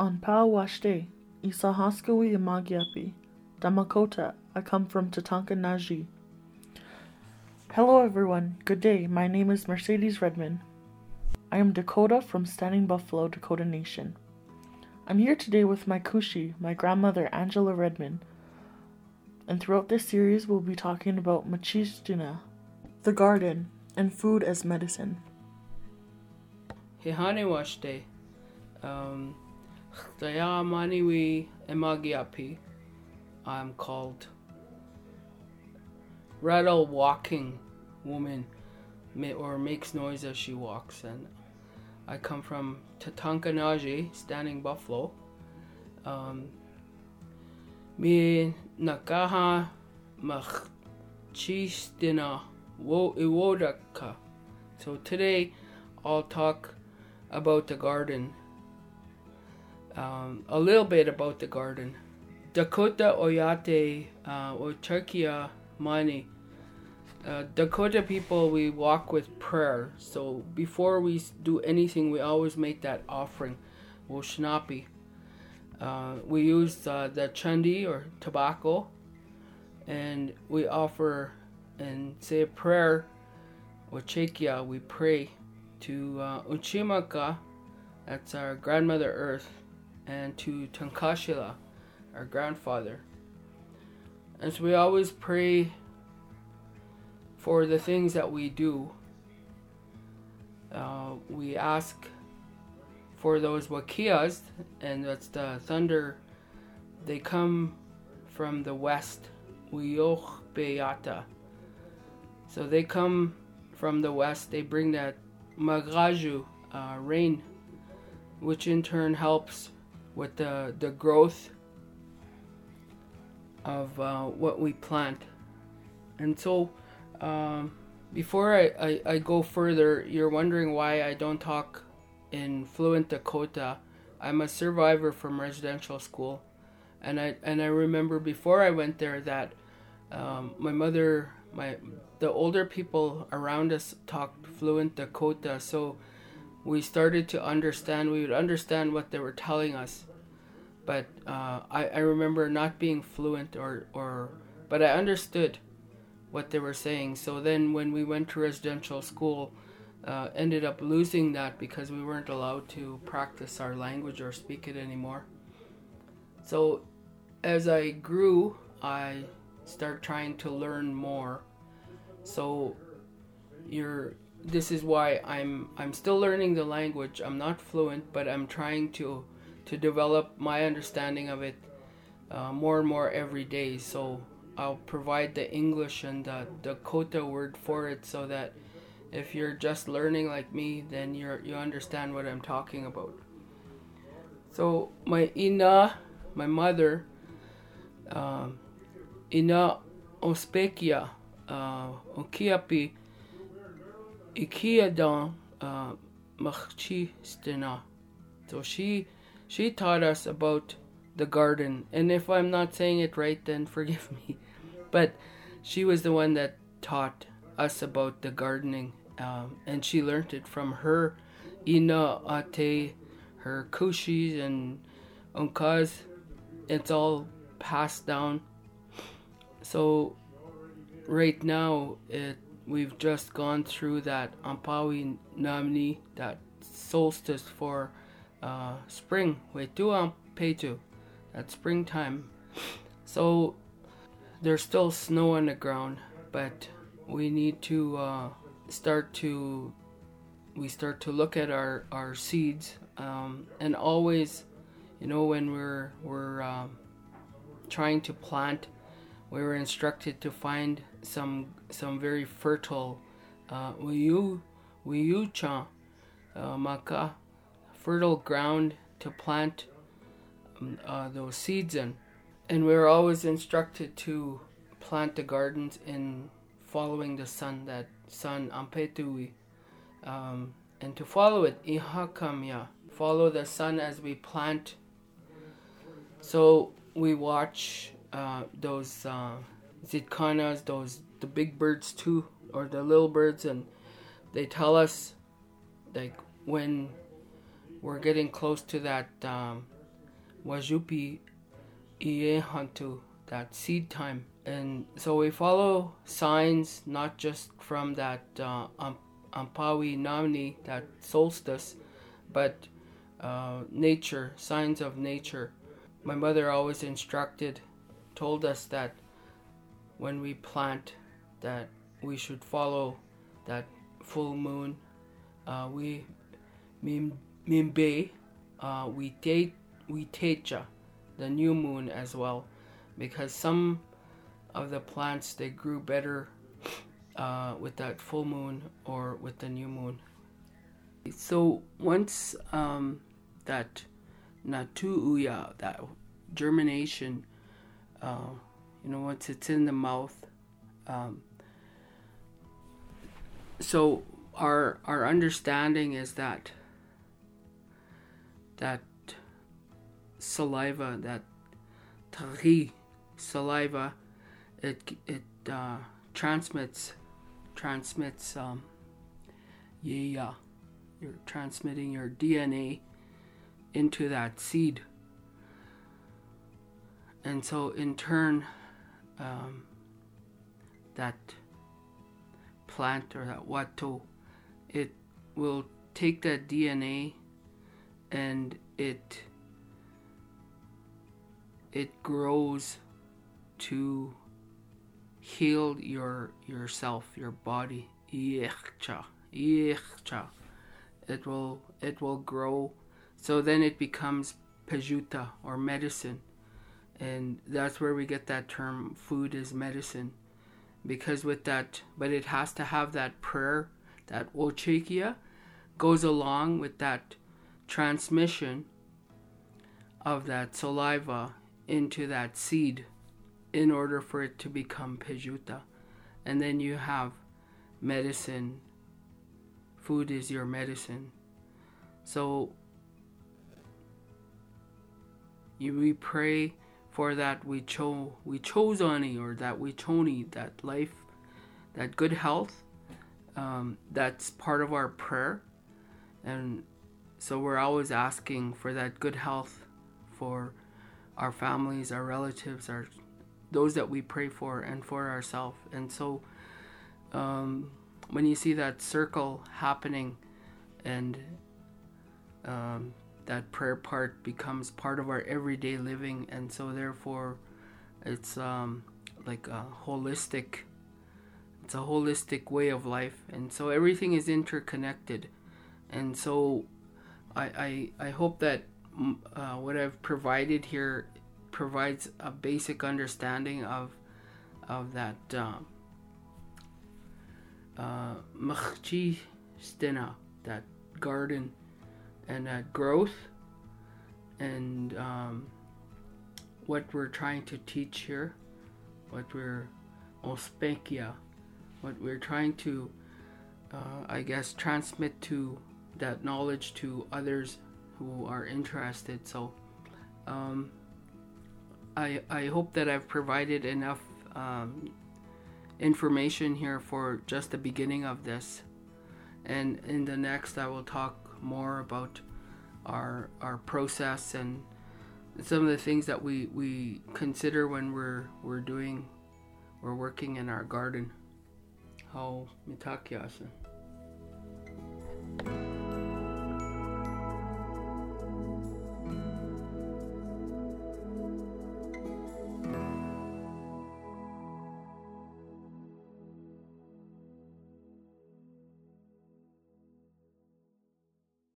On Pa'awashte, Isahaskawi Imagiapi, Damakota, I come from Tatanka Naji. Hello everyone, good day, my name is Mercedes Redman. I am Dakota from Standing Buffalo, Dakota Nation. I'm here today with my Kushi, my grandmother Angela Redman, and throughout this series we'll be talking about Machistina, the garden, and food as medicine. Hehane washte. Um, Daya maniwi emagiapi. I'm called rattle walking woman or makes noise as she walks and I come from Tatankanaji, Standing Buffalo. Um, mi nakaha machistina wo iwodaka. So today I'll talk about the garden. Um, a little bit about the garden. Dakota Oyate uh, or Turkia Mani. Uh, Dakota people, we walk with prayer. So before we do anything, we always make that offering, Woshnapi. Uh, we use uh, the chandi or tobacco, and we offer and say a prayer, Ochekia, we pray to uh, Uchimaka, that's our grandmother Earth, and to Tankashila, our grandfather. As we always pray for the things that we do. Uh, we ask for those wakias, and that's the thunder. They come from the west, Uyoch Beata. So they come from the west. They bring that magraju, uh, rain, which in turn helps with the the growth of uh, what we plant. And so um, before I, I, I go further, you're wondering why I don't talk in fluent Dakota. I'm a survivor from residential school, and I and I remember before I went there that um, my mother, my the older people around us talked fluent Dakota, so we started to understand. We would understand what they were telling us, but uh, I I remember not being fluent or or, but I understood what they were saying. So then when we went to residential school, uh, ended up losing that because we weren't allowed to practice our language or speak it anymore. So as I grew, I started trying to learn more. So you're this is why I'm I'm still learning the language. I'm not fluent, but I'm trying to to develop my understanding of it uh, more and more every day. So I'll provide the English and the Dakota word for it so that if you're just learning like me, then you're you understand what I'm talking about. So my ina, my mother, um, ina ospekia, uh, okiapi, ikiadan uh, machchi stena. So she she taught us about the garden, and if I'm not saying it right, then forgive me. But she was the one that taught us about the gardening, um, and she learned it from her ina ate, her kushis and unkas. It's all passed down. So right now, it we've just gone through that Ampawi Namni, that solstice for uh, spring. Wetu Ampetu, that springtime. So there's still snow on the ground, but we need to uh, start to we start to look at our our seeds um, and always, you know, when we're we're um, trying to plant, we were instructed to find some some very fertile uh, wiyu wiyucha uh, maka fertile ground to plant um, uh, those seeds in and we were always instructed to plant the gardens in following the sun, that sun ampetui, um, and to follow it ihakamya, follow the sun as we plant. So we watch uh, those uh, zitkanas, those the big birds too, or the little birds, and they tell us like when we're getting close to that um, wajupi hantu that seed time. And so we follow signs not just from that uh, Ampawi Namni, that solstice, but uh, nature, signs of nature. My mother always instructed, told us that when we plant, that we should follow that full moon. Uh, we mimbe, uh, we te we techa, the new moon as well, because some of the plants they grew better uh, with that full moon or with the new moon. So once um, that natuuya, that germination, uh, you know, once it's in the mouth, um, so our our understanding is that that saliva, that tari saliva, it it uh, transmits transmits um, yeah, you're transmitting your DNA into that seed. And so, in turn, um, that plant or that watu, it will take that DNA and it it grows to heal your yourself, your body. It will it will grow. So then it becomes pejuta or medicine. And that's where we get that term food is medicine. Because with that but it has to have that prayer, that ochekia goes along with that transmission of that saliva into that seed in order for it to become pejuta. And then you have medicine. Food is your medicine. So you, we pray for that we cho we chose oni or that we choni that life, that good health. Um, that's part of our prayer, and so we're always asking for that good health for our families, our relatives, our those that we pray for and for ourselves. And so um, when you see that circle happening and um, that prayer part becomes part of our everyday living, and so therefore it's um, like a holistic. It's a holistic way of life, and so everything is interconnected, and so I I, hope that mm, uh, what I've provided here provides a basic understanding of of that um, uh, that garden and that growth and um, what we're trying to teach here, what we're ospekia, what we're trying to, uh, I guess, transmit to that knowledge to others who are interested. So, um, I, I hope that I've provided enough um, information here for just the beginning of this. And in the next, I will talk more about our, our process and some of the things that we, we consider when we're, we're doing, we're working in our garden. How mitakiasan.